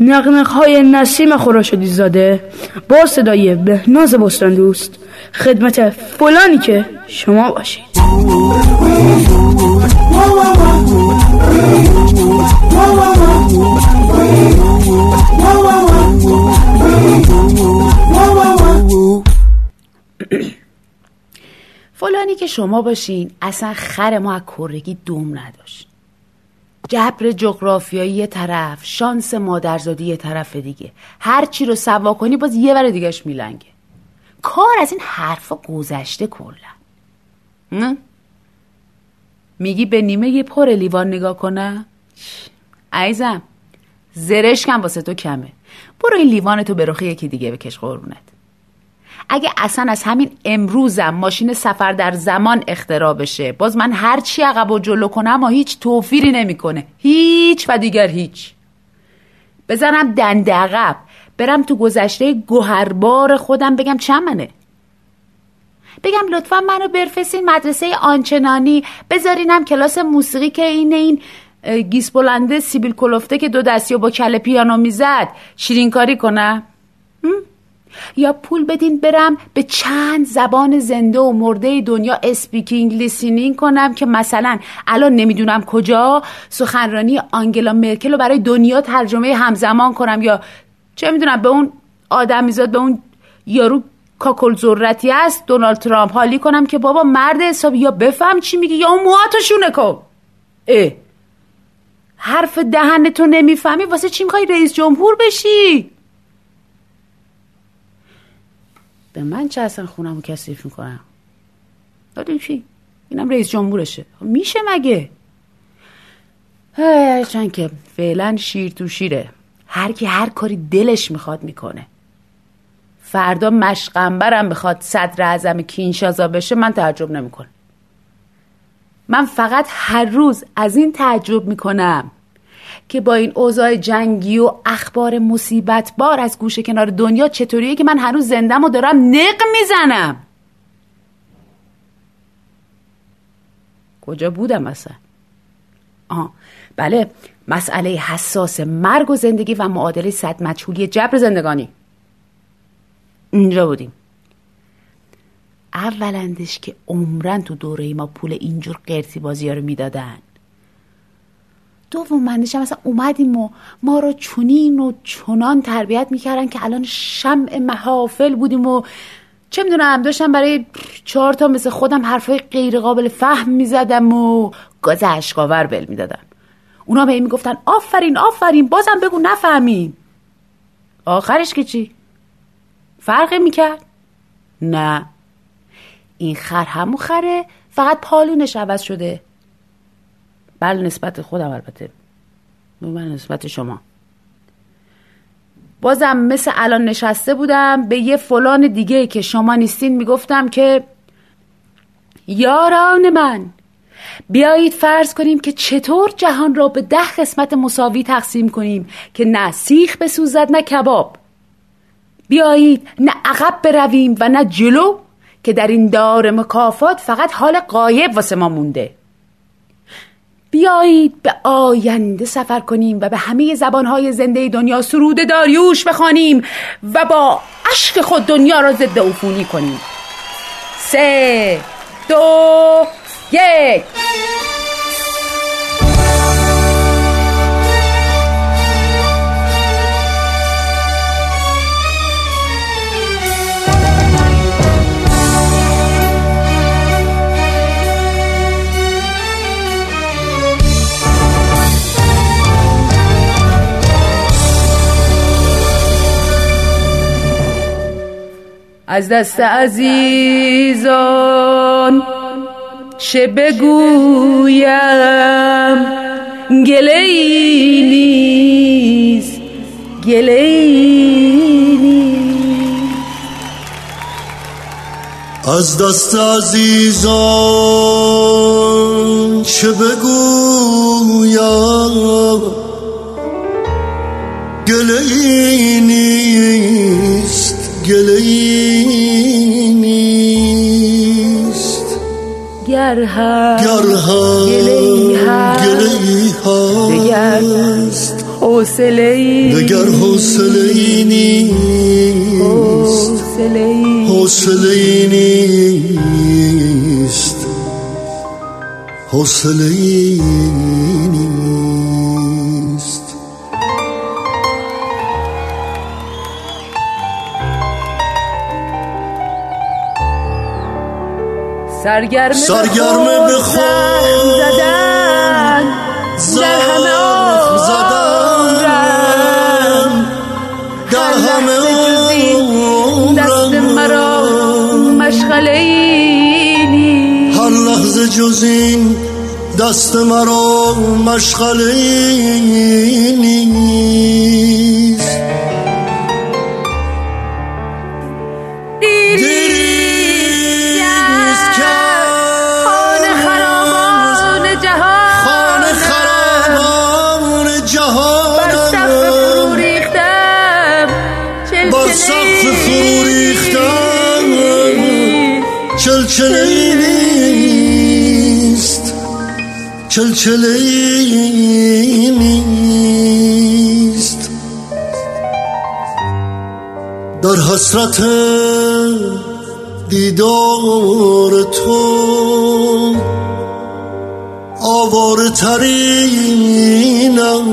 نقنق های نسیم خوراشدی زاده با صدای بهناز بستان دوست خدمت فلانی که شما باشید. فلانی که شما باشین اصلا خر ما از کرگی دوم نداشت. جبر جغرافیایی یه طرف شانس مادرزادی یه طرف دیگه. هر چی رو سوا کنی باز یه ور دیگهش میلنگه. کار از این حرفا گذشته کلا. میگی به نیمه یه پر لیوان نگاه کنه؟ عیزم زرش کم واسه تو کمه. برو این لیوان تو به یکی دیگه بکش قربونت. اگه اصلا از همین امروزم ماشین سفر در زمان اختراع بشه باز من هر چی عقب و جلو کنم و هیچ توفیری نمی‌کنه. هیچ و دیگر هیچ. بزنم دنده عقب برم تو گذشته گوهربار خودم بگم چمنه بگم لطفا منو بفرستین مدرسه آنچنانی بذارینم کلاس موسیقی که این این گیس بلنده سیبیل کلفته که دو دستی و با کل پیانو می‌زد شیرینکاری کنم. یا پول بدین برم به چند زبان زنده و مرده دنیا speaking listening کنم که مثلا الان نمی‌دونم کجا سخنرانی آنگلا مرکل رو برای دنیا ترجمه همزمان کنم یا چه می‌دونم به اون آدم میزاد به اون یارو کاکل ذرتی است دونالد ترامپ حالی کنم که بابا مرد حساب یا بفهم چی میگی یا اون موهاتو شونه کن. اه. حرف دهن تو نمی‌فهمی واسه چی می‌خوای رئیس جمهور بشی؟ به من چه اصلا خونم رو کسیف می‌کنم؟ دادیم چی؟ اینم رئیس جمهورشه. میشه مگه؟ چند که فعلا شیر تو شیره. هر کی هر کاری دلش می‌خواد می‌کنه. فردا مشقنبرم بخواد صدر اعظم کینشازا بشه من تعجب نمی‌کنم. من فقط هر روز از این تعجب می‌کنم. که با این اوضاع جنگی و اخبار مصیبت بار از گوشه کنار دنیا چطوریه که من هنوز زندم و دارم نق می‌زنم؟ کجا بودم اصلا؟ آه بله مسئله حساس مرگ و زندگی و معادله صد مجهولی جبر زندگانی. اینجا بودیم. اولندش که عمرن تو دوره ما پول اینجور قرتی بازی رو می‌دادن. دوم منش مثلا اومدیم و ما رو چونین و چنان تربیت می‌کردن که الان شمع محافل بودیم و چه می‌دونم داشتم برای چهار تا مثل خودم حرفای غیر قابل فهم می‌زدم و گاز اشکاور بل می‌دادم اونا به این می‌گفتن آفرین آفرین بازم بگو نفهمیم آخرش که چی؟ فرقی می‌کرد؟ نه این خر همو خره فقط پالونش عوض شده بله نسبت خودم البته. بله نسبت شما. بازم مثل الان نشسته بودم به یه فلان دیگه که شما نیستین می‌گفتم که یاران من بیایید فرض کنیم که چطور جهان را به ده قسمت مساوی تقسیم کنیم که نه سیخ بسوزد نه کباب. بیایید نه عقب برویم و نه جلو که در این دار مکافات فقط حال قایب واسه ما مونده. بیایید به آینده سفر کنیم و به همه زبانهای زنده دنیا سرود داریوش بخوانیم و با عشق خود دنیا را ضد عفونی کنیم. سه دو یک. از دست عزیزان چه بگویم؟ گله نیست گله از دست عزیزان چه بگویم؟ گله نیست. گله گر هم گله هست حوصله ای دگر حوصله ای نیست. حوصله ای نیست. حوصله ای نیست. سرگرم سرگرم به خود زدن. در همه زخم زدن در همه دست مرا مشغله ای نیست. هر لحظه جز این دست مرا مشغله ای چلچله ای نیست. چلچله نیست. در حسرت دیدار تو آوار ترینم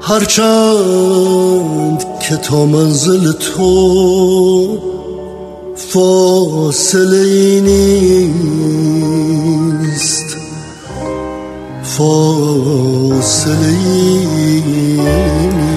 هرچند که تا منزل تو فاصله ای نیست. فاصله ای نیست.